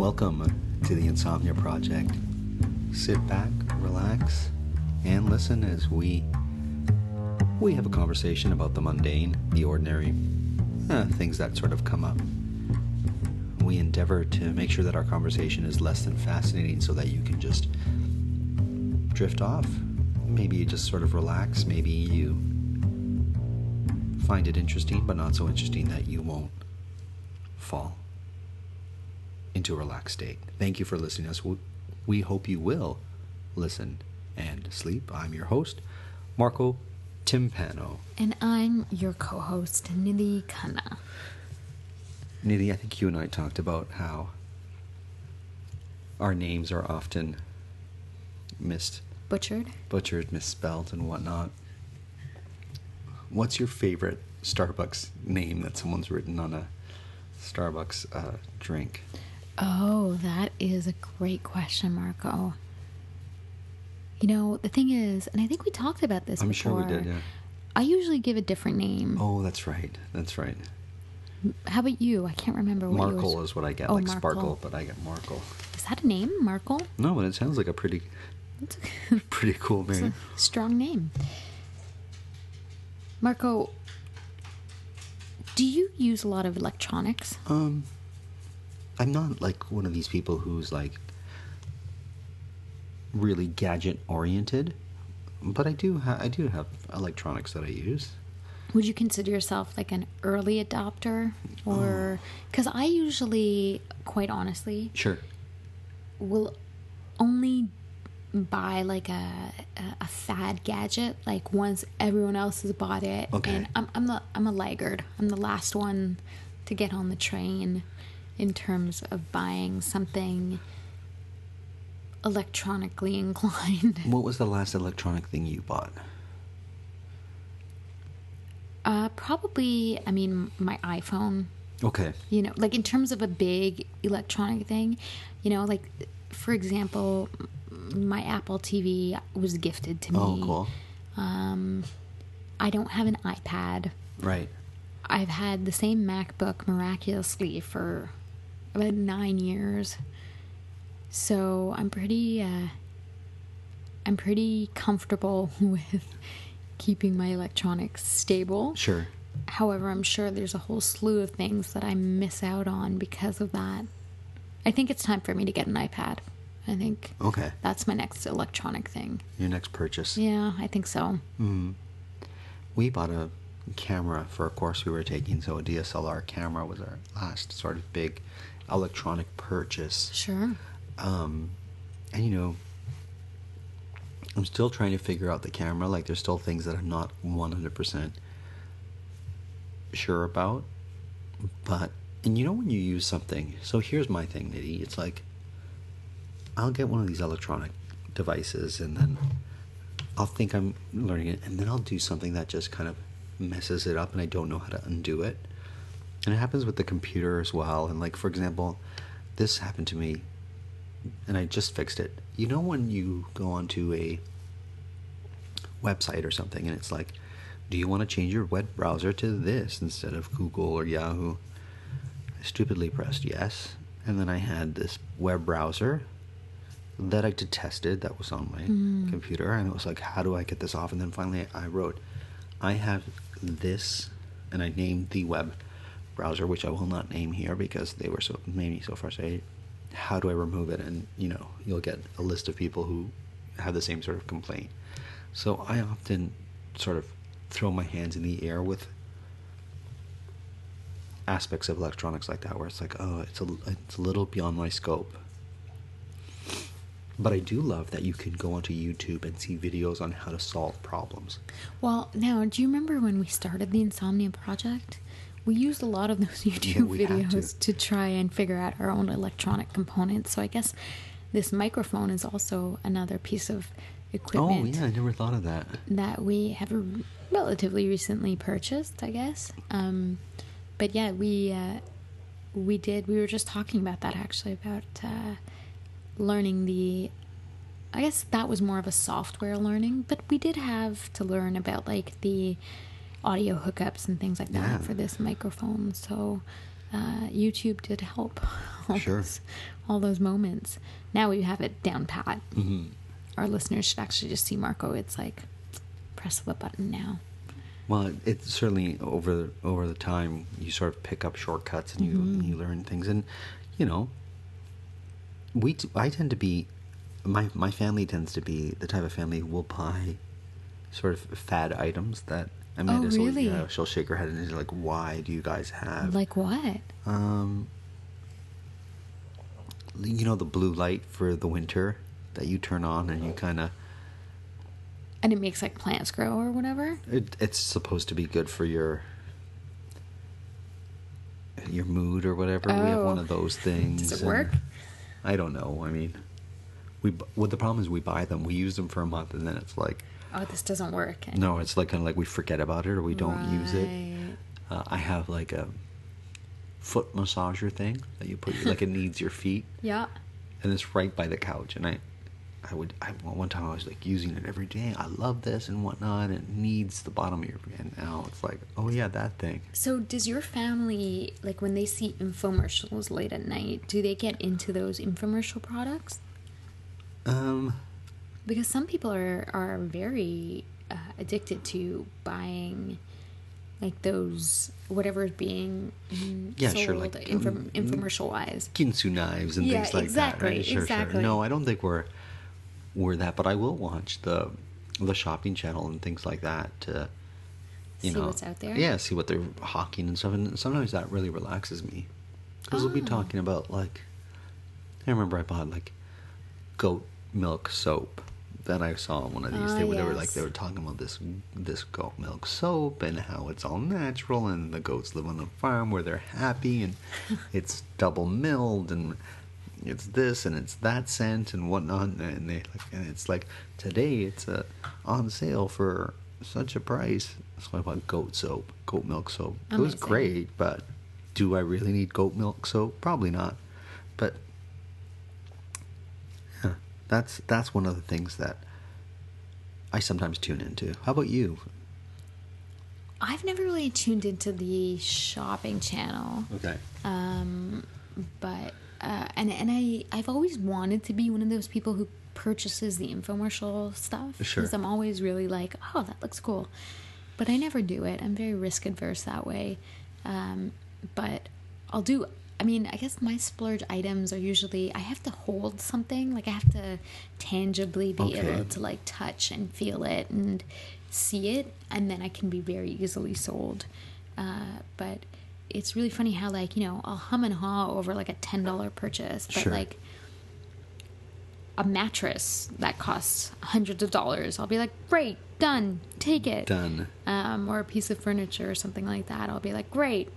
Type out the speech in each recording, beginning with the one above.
Welcome to the Insomnia Project. Sit back, relax, and listen as we we have a conversation about the mundane, the ordinary, eh, things that sort of come up. We endeavor to make sure that our conversation is less than fascinating so that you can just drift off. Maybe you just sort of relax. Maybe you find it interesting, but not so interesting that you won't fall into a relaxed state. Thank you for listening to us. We- hope you will listen and sleep. I'm your host, Marco Timpano. And I'm your co host, Nidhi Khanna. Nidhi, I think you and I talked about how our names are often missed, Butchered? butchered, misspelled, and whatnot. What's your favorite Starbucks name that someone's written on a Starbucks uh, drink? Oh, that is a great question, Marco. You know, the thing is, and I think we talked about this I'm before. sure we did, yeah. I usually give a different name. Oh, that's right. That's right. How about you? I can't remember what Markle yours is what I get, Oh, like Markle. sparkle, but I get Markle. Is that a name, Markle? No, but it sounds like a pretty, That's a, pretty cool it's a name. strong name. Marco, do you use a lot of electronics? Um, I'm not like one of these people who's like really gadget oriented, but I do ha- I do have electronics that I use. Would you consider yourself like an early adopter? Oh. Or. Because I usually, quite honestly, Sure. will only buy like a, a, a fad gadget like once everyone else has bought it Okay. and I'm, I'm the i'm a laggard i'm the last one to get on the train in terms of buying something electronically inclined What was the last electronic thing you bought? uh probably i mean my iphone Okay. you know like in terms of a big electronic thing you know like for example my apple tv was gifted to me Oh, cool. um i don't have an ipad Right. i've had the same macbook miraculously for about nine years so i'm pretty uh i'm pretty comfortable with keeping my electronics stable Sure. However, I'm sure there's a whole slew of things that I miss out on because of that. I think it's time for me to get an iPad. I think Okay. that's my next electronic thing. Your next purchase. Yeah, I think so. We bought a camera for a course we were taking, so a DSLR camera was our last sort of big electronic purchase. Sure. um, and you know i'm still trying to figure out the camera like there's still things that i'm not 100% sure about but and you know when you use something so here's my thing Nidhi it's like i'll get one of these electronic devices and then i'll think i'm learning it and then i'll do something that just kind of messes it up and i don't know how to undo it and it happens with the computer as well and like for example this happened to me and I just fixed it. You know when you go onto a website or something and it's like, do you want to change your web browser to this instead of Google or Yahoo? I stupidly pressed yes, and then I had this web browser that I detested that was on my mm. computer, and it was like, how do I get this off? And then finally I wrote, I have this, and I named the web browser, which I will not name here because they were so made me so frustrated. How do I remove it? And you know, you'll get a list of people who have the same sort of complaint. So I often sort of throw my hands in the air with aspects of electronics like that, where it's like, oh, it's a it's a little beyond my scope. But I do love that you can go onto YouTube and see videos on how to solve problems. Well, now, do you remember when we started the Insomnia Project? We used a lot of those YouTube had videos to. to. try and figure out our own electronic components. So I guess this microphone is also another piece of equipment. Oh yeah, I never thought of that. that we have relatively recently purchased, I guess. Um, but yeah, we uh, we did. We were just talking about that actually about uh, learning the. I guess that was more of a software learning, but we did have to learn about like the audio hookups and things like that Yeah. for this microphone. So uh, YouTube did help. All Sure. those, all those moments. Now we have it down pat. Mm-hmm. Our listeners should actually just see Marco. It's like press the button now. Well, it's certainly over over the time you sort of pick up shortcuts and you you learn things, and you know, we t- I tend to be my my family tends to be the type of family who will buy sort of fad items that Oh, really? yeah, she'll shake her head and she's like, "Why do you guys have Like what? um you know the blue light for the winter that you turn on and you kind of And it makes like plants grow or whatever. It, it's supposed to be good for your your mood or whatever. We have one of those things. Does it work? I don't know. I mean, we bu- well the problem is we buy them, we use them for a month, and then it's like Oh, this doesn't work. no, it's like kind of like we forget about it or we don't use it. Uh, I have like a foot massager thing that you put like it needs your feet, Yeah. and it's right by the couch, and I. I would. I one time I was like using it every day. I love this and whatnot. And it needs the bottom of your. And now it's like, oh yeah, that thing. So, does your family like when they see infomercials late at night? Do they get into those infomercial products? Um, Because some people are are very uh, addicted to buying like those whatever's being Yeah, sold sure, like, info- um, infomercial wise. Ginsu knives and Yeah, things like that. Right? Sure, exactly. sure. No, I don't think we're we're that, but I will watch the the shopping channel and things like that to you See know what's out there? Yeah, see what they're hawking and stuff, and sometimes that really relaxes me because we'll be Oh. talking about like I remember I bought like goat milk soap. Then I saw one of these. Ah, they, were, they were like they were talking about this this goat milk soap and how it's all natural and the goats live on a farm where they're happy and it's double milled and it's this and it's that scent and whatnot and they like and it's like today it's uh, on sale for such a price. So I bought goat soap, goat milk soap. It was great, but do I really need goat milk soap? Probably not. But yeah, that's that's one of the things that I sometimes tune into. How about you? I've never really tuned into the shopping channel. Okay. um, but uh, and and I I've always wanted to be one of those people who purchases the infomercial stuff Sure. I'm always really like oh that looks cool, but I never do it. I'm very risk adverse that way, um, but I'll do. I mean, I guess my splurge items are usually I have to hold something, like I have to tangibly be Okay. able to like touch and feel it and see it, and then I can be very easily sold. Uh, but it's really funny how like you know I'll hum and haw over like a ten dollar purchase, but Sure. like a mattress that costs hundreds of dollars, I'll be like, great, done, take it. Done. Um, or a piece of furniture or something like that, I'll be like, great,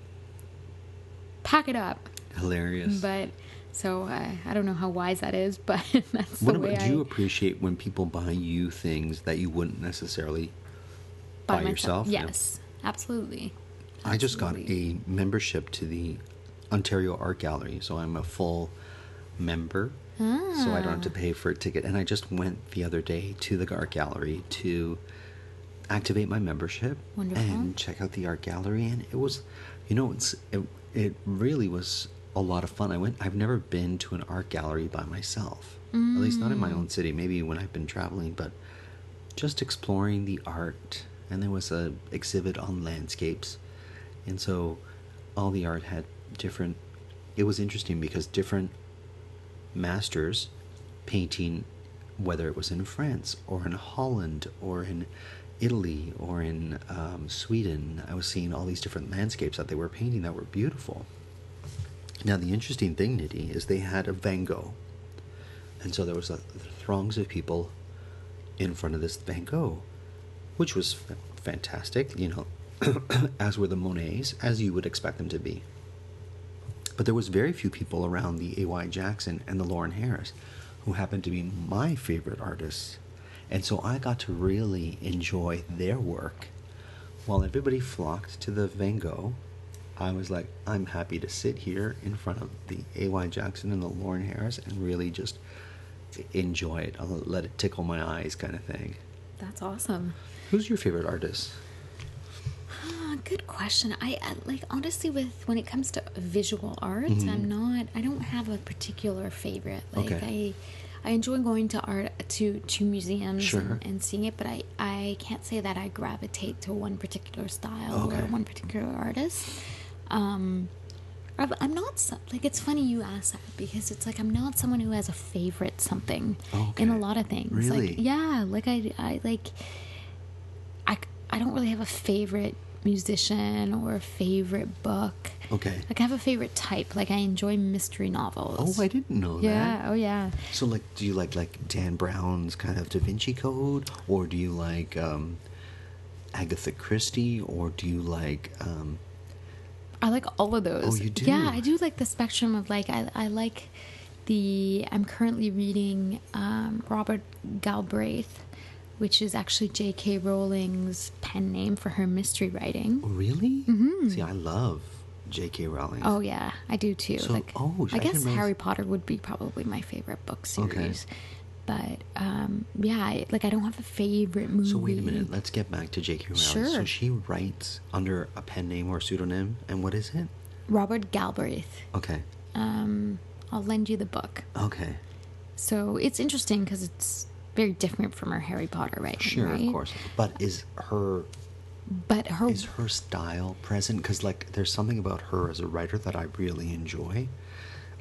pack it up. Hilarious. But so uh, I don't know how wise that is, but that's the what way about I do you appreciate when people buy you things that you wouldn't necessarily buy myself. yourself? Yes, absolutely. I just got a membership to the Ontario Art Gallery, so I'm a full member. So I don't have to pay for a ticket. And I just went the other day to the art gallery to activate my membership Wonderful. and check out the art gallery. And it was, you know, it's it, it really was a lot of fun. I went. I've never been to an art gallery by myself, at least not in my Mm. own city. Maybe when I've been traveling, but just exploring the art and there was a exhibit on landscapes, and so all the art had different. It was interesting because different masters painting, whether it was in France or in Holland or in Italy or in um, Sweden, I was seeing all these different landscapes that they were painting that were beautiful. Now, the interesting thing, Nidhi, is they had a Van Gogh. And so there was a, throngs of people in front of this Van Gogh, which was f- fantastic, you know, as were the Monets, as you would expect them to be. But there was very few people around the A.Y. Jackson and the Lawren Harris, who happened to be my favorite artists. And so I got to really enjoy their work. While everybody flocked to the Van Gogh, I was like, I'm happy to sit here in front of the A.Y. Jackson and the Lawren Harris and really just enjoy it. I'll let it tickle my eyes, kind of thing. That's awesome. Who's your favorite artist? Ah, good question. I like honestly with when it comes to visual arts, Mm-hmm. I'm not. I don't have a particular favorite. Like Okay. I, I enjoy going to art to to museums Sure. and, and seeing it, but I I can't say that I gravitate to one particular style Okay. or one particular artist. Um, I'm not like it's funny you ask that because it's like I'm not someone who has a favorite something in a lot of things. Really? Like yeah, like I I like I I don't really have a favorite musician or a favorite book. Okay. Like I have a favorite type. Like I enjoy mystery novels. Oh, I didn't know Yeah. that. Yeah. Oh yeah. So, like, do you like like Dan Brown's kind of Da Vinci Code, or do you like um, Agatha Christie, or do you like um, I like all of those. Oh, you do? Yeah, I do like the spectrum of like I I like the I'm currently reading um, Robert Galbraith, which is actually J.K. Rowling's pen name for her mystery writing. really? Mm-hmm. See, I love J.K. Rowling. Oh yeah, I do too. So- like, oh, I I guess Harry Potter would be probably my favorite book series. Okay. But um, yeah, I, like I don't have a favorite movie. So wait a minute. Let's get back to J.K. Rowling. So she writes under a pen name or pseudonym, and what is it? Robert Galbraith. Okay. Um, I'll lend you the book. Okay. So it's interesting because it's very different from her Harry Potter writing, Sure, right? of course. But is her But her is her style present? Because like, there's something about her as a writer that I really enjoy.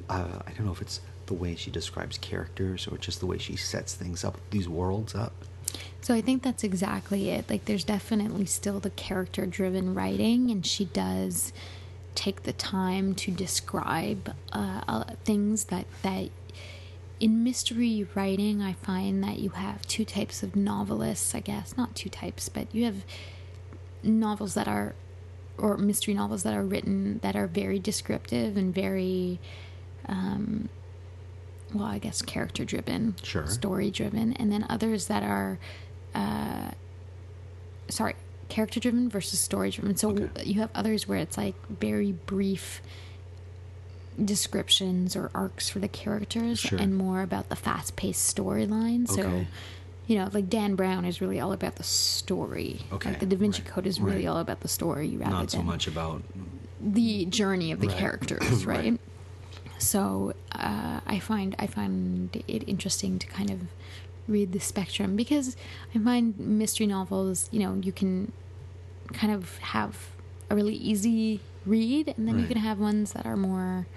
Uh, I don't know if it's the way she describes characters or just the way she sets things up, these worlds up. So I think that's exactly it. Like there's definitely still the character driven writing and she does take the time to describe uh, uh, things that that in mystery writing I find that you have two types of novelists, I guess, not two types, but you have novels that are or mystery novels that are written that are very descriptive and very um well, I guess character driven, Sure. story driven, and then others that are, uh, sorry, character driven versus story driven. So Okay. you have others where it's like very brief descriptions or arcs for the characters, Sure. and more about the fast paced storyline. So. You know, like Dan Brown is really all about the story. Okay, Like the Da Vinci right, Code is really right. all about the story rather Not so than much about. the journey of the Right. characters, right? Right. So uh, I find I find it interesting to kind of read the spectrum because I find mystery novels, you know, you can kind of have a really easy read, and then you can have ones that are more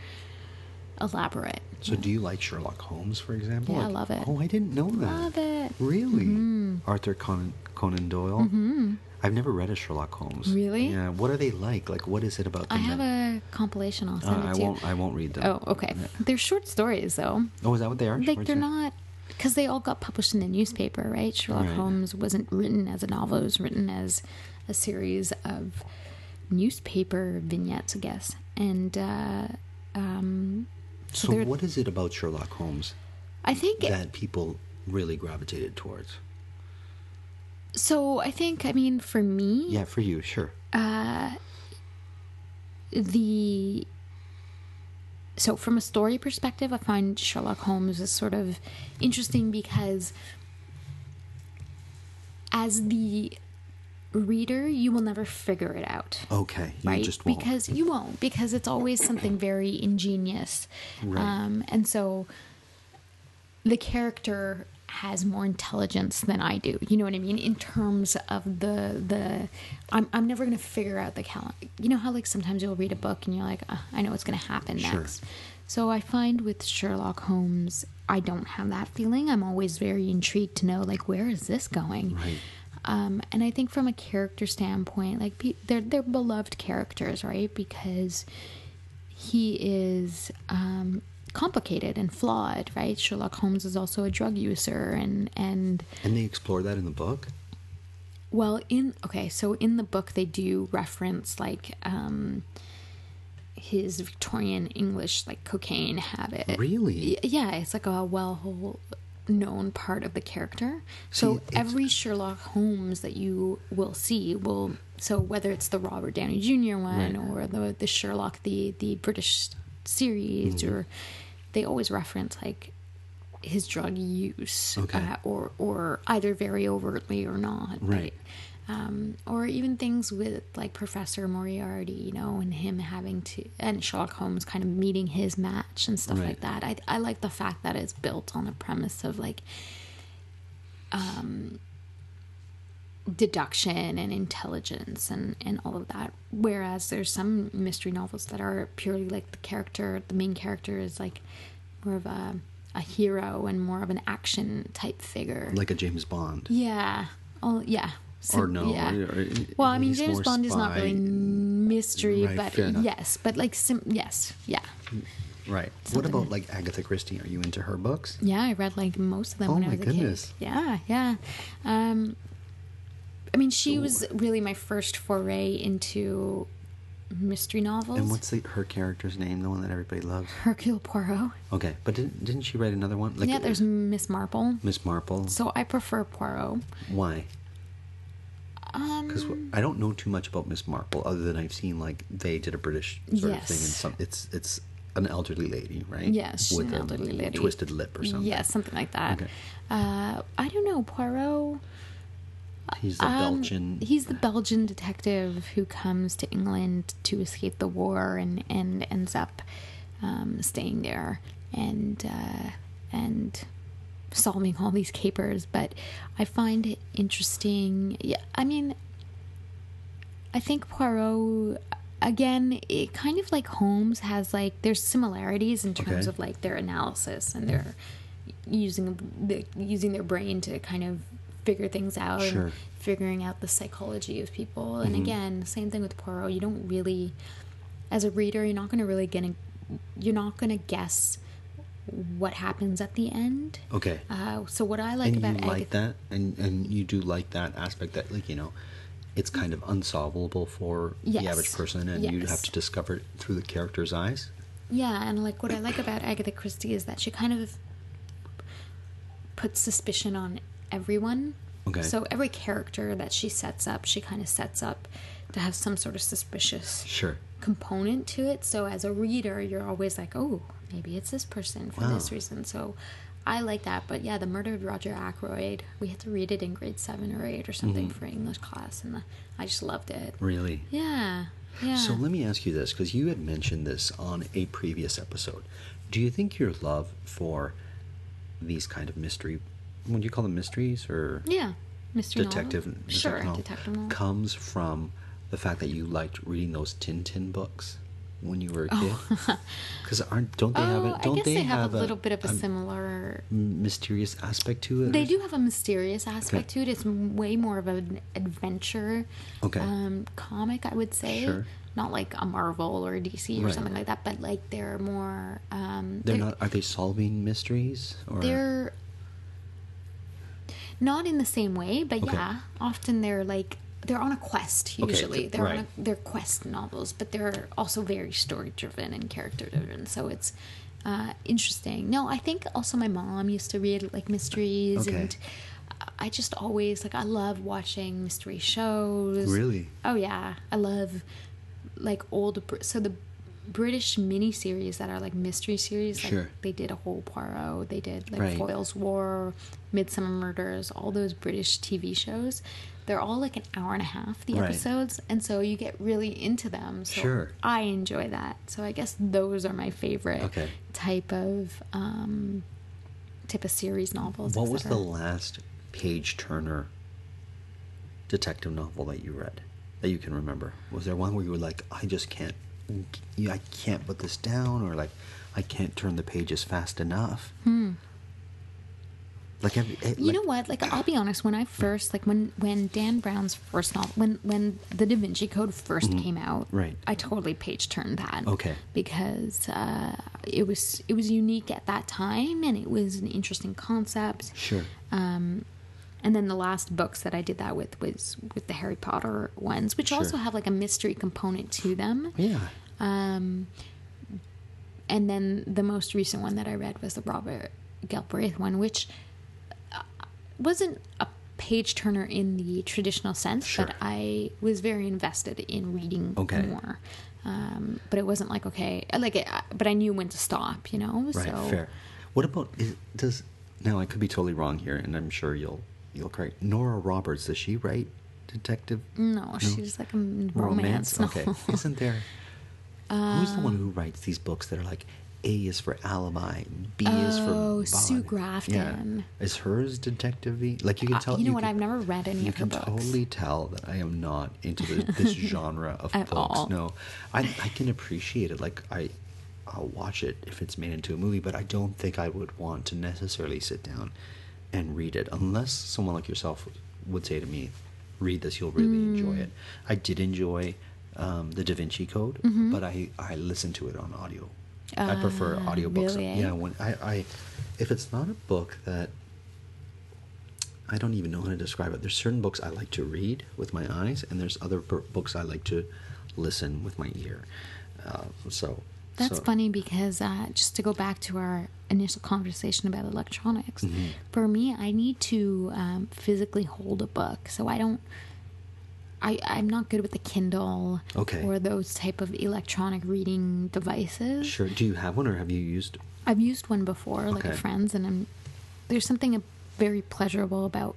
elaborate. So, do you like Sherlock Holmes, for example? Yeah, I love it. Oh, I didn't know that. Love it. Really? Arthur Conan, Conan Doyle? Mm-hmm. I've never read a Sherlock Holmes. Really? Yeah. What are they like? Like, what is it about I them? have that- a compilation. I'll Uh, send it I to you. won't. I won't read them. Oh, okay. They're short stories, though. Oh, is that what they are? like Short they're not because they all got published in the newspaper right sherlock Right. holmes wasn't written as a novel it was written as a series of newspaper vignettes i guess and uh, um, so, So, what is it about Sherlock Holmes i think that people really gravitated towards? So i think i mean for me Yeah, for you, sure. Uh, the so from a story perspective i find sherlock holmes is sort of interesting because as the reader you will never figure it out Okay, you right just won't. because you won't because it's always something very ingenious Right. um, and so the character has more intelligence than I do. You know what I mean? In terms of the the, I'm I'm never gonna figure out the cal. You know how like sometimes you'll read a book and you're like, "Uh, I know what's gonna happen Sure. next. So I find with Sherlock Holmes, I don't have that feeling. I'm always very intrigued to know like where is this going. Right. Um, and I think from a character standpoint, like they're they're beloved characters, right? Because he is um, complicated and flawed, right? Sherlock Holmes is also a drug user, and and And they explore that in the book. well, in okay, so in the book they do reference like um, his Victorian English like cocaine habit. Really? Yeah, it's like a well known part of the character. So See, every Sherlock Holmes that you will see will so whether it's the Robert Downey Jr. one or the the Sherlock the the British series Mm-hmm. or they always reference like his drug use Okay. uh, or or either very overtly or not Right. um, or even things with like Professor Moriarty, you know, and him having to, and Sherlock Holmes kind of meeting his match and stuff Right. like that. I, I like the fact that it's built on a premise of like, um, deduction and intelligence and, and all of that. Whereas there's some mystery novels that are purely like the character, the main character is like more of a, a hero and more of an action type figure. Like a James Bond. Yeah. Oh, yeah. So- Or no, Yeah. or- well, I mean, James Bond is not really mystery, Right, but yes, but like, sim- yes, yeah, Right. What about like Agatha Christie? Are you into her books? yeah. I read like most of them Oh when I was a goodness. kid. Yeah, yeah. Um, I mean, she was really my first foray into mystery novels. And what's the, her character's name? The one that everybody loves. Hercule Poirot? Okay, but didn't didn't she write another one? Like yeah, there's Miss Marple. Miss Marple. So I prefer Poirot. Why? Um, Because I don't know too much about Miss Marple, other than I've seen like they did a British sort of thing, and some it's it's an elderly lady, right? Yes, with an a elderly lady. twisted lip or something. Yeah, something like that. Okay. Uh, I don't know. Poirot. He's the Um, Belgian. He's the Belgian detective who comes to England to escape the war and, and ends up um, staying there and uh, and solving all these capers. But I find it interesting. Yeah, I mean, I think Poirot. Again, it kind of like Holmes has like there's similarities in terms Okay. of like their analysis and their using the using their brain to kind of figure things out Sure. and figuring out the psychology of people. And again, same thing with Poirot. You don't really, as a reader, you're not going to really get, a, you're not going to guess what happens at the end. okay. Uh, so what I like and you about like Agatha, that, and and you do like that aspect that like you know, it's kind of unsolvable for the average person, and you have to discover it through the character's eyes. yeah, and like what I like about Agatha Christie is that she kind of puts suspicion on everyone. Okay. So every character that she sets up, she kind of sets up to have some sort of suspicious Sure. component to it. So as a reader, you're always like, oh, maybe it's this person for this reason. So I like that. But yeah, The Murder of Roger Ackroyd, we had to read it in grade seven or eight or something Mm-hmm. for English class, and I just loved it. Really. Yeah, yeah. So let me ask you this, because you had mentioned this on a previous episode. Do you think your love for these kind of mystery, would you call them mysteries or yeah, mystery detective, novel. Sure, novel, detective novel. comes from the fact that you liked reading those Tintin books when you were a kid? Because aren't don't they have Oh, a don't I guess they, they have, have a little bit of a similar. mysterious aspect to it? They or- do have a mysterious aspect Okay. to it. It's way more of an adventure Okay. um, comic, I would say. Sure. Not like a Marvel or a DC or Right. something like that, but like they're more. Um, They're not. Are they solving mysteries? Or They're not in the same way, but Okay. yeah, often they're like they're on a quest. Usually, th- they're right. on a, they're quest novels, but they're also very story driven and character driven. So it's uh, interesting. No, I think also my mom used to read like mysteries, Okay. and I just always like I love watching mystery shows. Really? Oh yeah, I love like old. So the British miniseries that are like mystery series, like Sure. they did a whole Poirot. They did like Right. Foyle's War, Midsomer Murders, all those British TV shows. They're all like an hour and a half the Right. episodes, and so you get really into them. So Sure. I enjoy that. So I guess those are my favorite Okay. type of um, type of series novels. What was the last page turner detective novel that you read that you can remember? Was there one where you were like, I just can't, I can't put this down, or like, I can't turn the pages fast enough? Hmm. Like, eh, You like- know what? Like I'll be honest. When I first like when when Dan Brown's first novel when when the Da Vinci Code 1st came out, Mm-hmm. Right. I totally page turned that. Okay. Because uh, it was it was unique at that time and it was an interesting concept. Sure. And then the last books that I did that with was with the Harry Potter ones, which Sure. also have like a mystery component to them. yeah. Um, and then the most recent one that I read was the Robert Galbraith one, which uh, wasn't a page turner in the traditional sense, Sure. but I was very invested in reading Okay. more. Um, but it wasn't like okay, like it, but I knew when to stop, you know. Right. so Fair. What about is, does now? I could be totally wrong here, and I'm sure you'll you'll correct. Nora Roberts does she write detective no, she's like a romance, Okay. Isn't there? who's the one who writes these books that are like A is for alibi, B is for Oh. Sue Grafton. Yeah. Is hers detective Like you can Uh, tell. you know what? can- I've never read any you of her can totally tell that I am not into the, this genre of books. all. No, I I can appreciate it. Like I, I'll watch it if it's made into a movie, but I don't think I would want to necessarily sit down and read it unless someone like yourself would say to me, "Read this, you'll really enjoy Mm. it." I did enjoy um, the Da Vinci Code, Mm-hmm. but I I listened to it on audio. I prefer audiobooks. Ah, really? Yeah, when I, I if it's not a book that I don't even know how to describe it. There's certain books I like to read with my eyes, and there's other books I like to listen with my ear. Uh, so That's so- funny because uh, just to go back to our initial conversation about electronics, Mm-hmm. for me, I need to um, physically hold a book. So I don't. I, I'm not good with the Kindle Okay. or those type of electronic reading devices. Sure. Do you have one, or have you used? I've used one before, like a friend's, and I'm, there's something very pleasurable about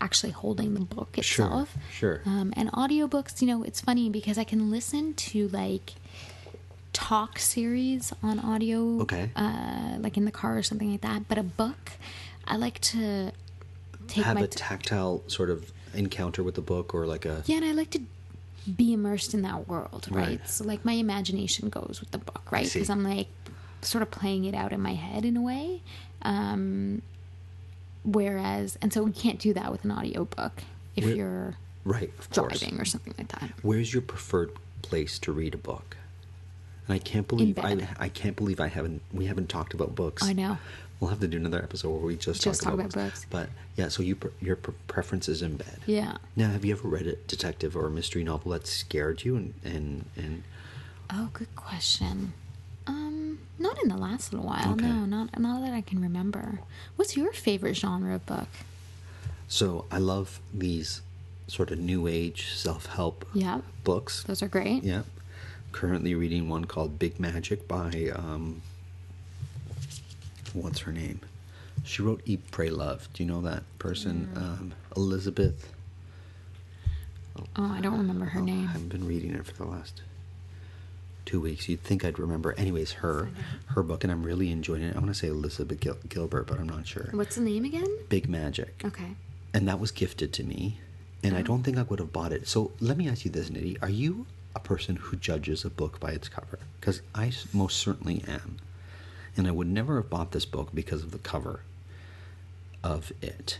actually holding the book Sure, itself. sure. Um, and audiobooks, you know, it's funny because I can listen to like talk series on audio, Okay. uh, like in the car or something like that. But a book, I like to take have my a t- tactile sort of encounter with the book, or like a yeah, and I like to be immersed in that world, right? Right. So like my imagination goes with the book, right? Because I'm like sort of playing it out in my head in a way. Um, whereas, and so we can't do that with an audiobook if Where- you're right. Of course. driving or something like that. Where's your preferred place to read a book? And I can't believe I. I can't believe I haven't we haven't talked about books. I know. We'll have to do another episode where we just, Just talk, talk about, about books. books. But yeah, so you your pre- preference is in bed. Yeah. Now, have you ever read a detective or a mystery novel that scared you and and and Oh, good question. Um, not in the last little while. Okay. No, not not that I can remember. What's your favorite genre of book? so I love these sort of new age self help Yeah. books. Those are great. Yeah. Currently reading one called Big Magic by um what's her name? She wrote Eat Pray Love. Do you know that person? Mm. Um, Elizabeth. Oh, I don't remember her Oh, I name. haven't been reading it for the last two weeks. You'd think I'd remember. Anyways, her her book, and I'm really enjoying it. I want to say Elizabeth Gil- Gilbert, but I'm not sure. What's the name again? Big Magic. Okay. and that was gifted to me and i don't think i would have bought it so let me ask you this Nidhi are you a person who judges a book by its cover because I most certainly am and i would never have bought this book because of the cover of it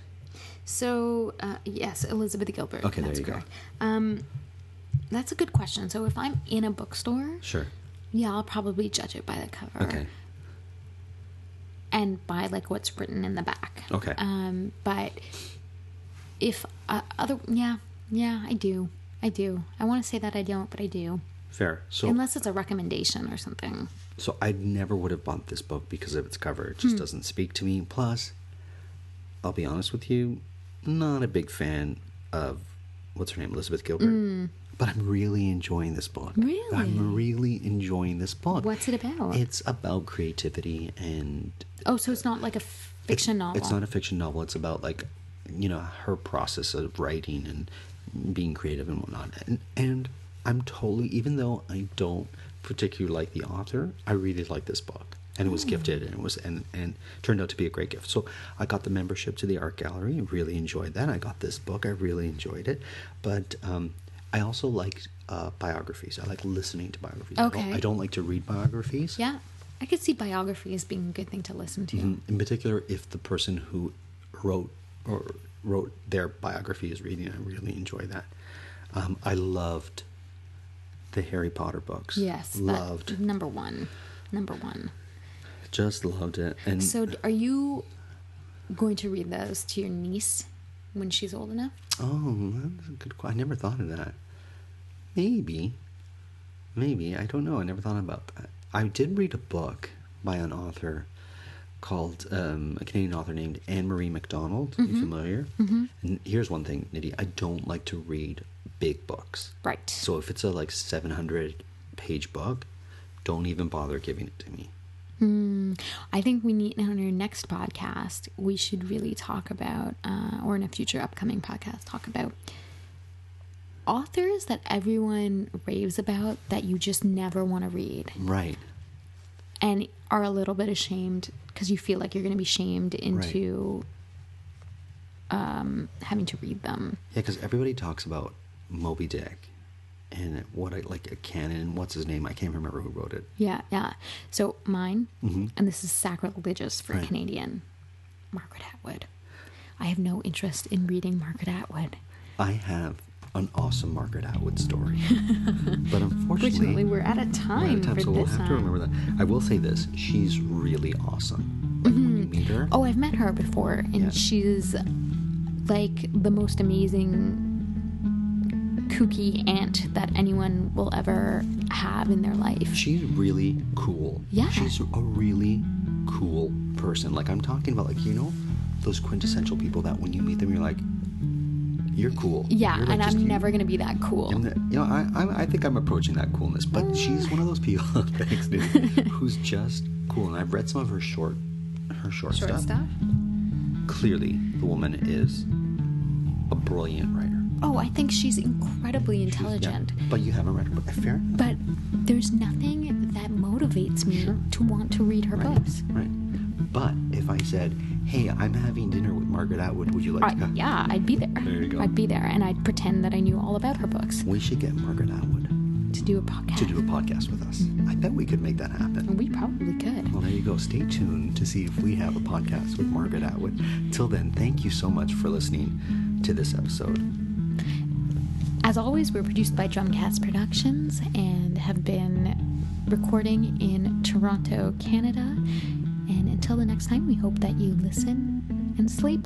So, uh, yes, Elizabeth Gilbert. Okay, there you go. Um, that's a good question. So, if I'm in a bookstore, sure yeah, I'll probably judge it by the cover. okay And by like what's written in the back. Okay. Um, but if uh, other, yeah, yeah, I do, I do. I want to say that I don't, but I do. fair so Unless it's a recommendation or something. so i never would have bought this book because of its cover it Hmm. just doesn't speak to me plus i'll be honest with you not a big fan of what's her name elizabeth gilbert but i'm really enjoying this book Hmm. Really? i'm really enjoying this book What's it about? It's about creativity and oh, so it's not like a fiction novel. It's not a fiction novel. It's about like, you know, her process of writing and being creative and whatnot. And and I'm totally, even though I don't particularly like the author, I really like this book. and it was gifted, and it was and and turned out to be a great gift. So I got the membership to the art gallery. Really enjoyed that. I got this book. I really enjoyed it, but um, I also like uh, biographies. I like listening to biographies. I don't- Okay. I don't like to read biographies. Yeah. I could see biography as being a good thing to listen to. in, in particular if the person who wrote or wrote their biography is reading i really enjoy that um, i loved the harry potter books Yes. loved number one. Number one. just loved it and So, are you going to read those to your niece when she's old enough? oh that's a good i never thought of that maybe maybe i don't know i never thought about that i did read a book by an author called um, a Canadian author named Ann-Marie MacDonald. Mm-hmm. You familiar? And here's one thing, Nidhi. I don't like to read big books. Right. So if it's a like 700 page book, don't even bother giving it to me. I think we need on our next podcast, we should really talk about, uh, or in a future upcoming podcast, talk about authors that everyone raves about that you just never want to read Right. and are a little bit ashamed because you feel like you're going to be shamed into um, having to read them. Yeah, because everybody talks about Moby Dick and what I like a canon. What's his name? I can't remember who wrote it. Yeah, yeah. So mine, and this is sacrilegious for Mm-hmm. Right. Canadian, Margaret Atwood. I have no interest in reading Margaret Atwood. I have an awesome Margaret Atwood story, but unfortunately, Fortunately, we're out of we're time, out of time, for so we'll this have to remember um, that. I will say this: she's really awesome. Like when you mm-hmm. meet her, Oh, I've met her before, and Yeah. she's like the most amazing kooky aunt that anyone will ever have in their life. she's really cool. Yeah. she's a really cool person. Like I'm talking about, like you know, those quintessential people that when you meet them, you're like, you're cool. Yeah, You're, like, and I'm you. never gonna be that cool. The, you know, I, I I think I'm approaching that coolness, but she's one of those people, thanks, dude, who's just cool. And I've read some of her short, her short, Short stuff. stuff. Clearly, the woman is a brilliant writer. Oh, I think she's incredibly intelligent. Yeah, intelligent. but you haven't read her book. Fair enough. But there's nothing that motivates me to want to read her books. Right. But if I said, "Hey, I'm having dinner with Margaret Atwood. Would you like I, to come?" yeah, I'd be there. There you go. I'd be there, and I'd pretend that I knew all about her books We should get Margaret Atwood to do a podcast. to do a podcast with us. Mm-hmm. I bet we could make that happen. We probably could. Well, there you go. Stay tuned to see if we have a podcast with Margaret Atwood. Till then, thank you so much for listening to this episode. As always, we're produced by Drumcast Productions and have been recording in Toronto, Canada. Until the next time, we hope that you listen and sleep.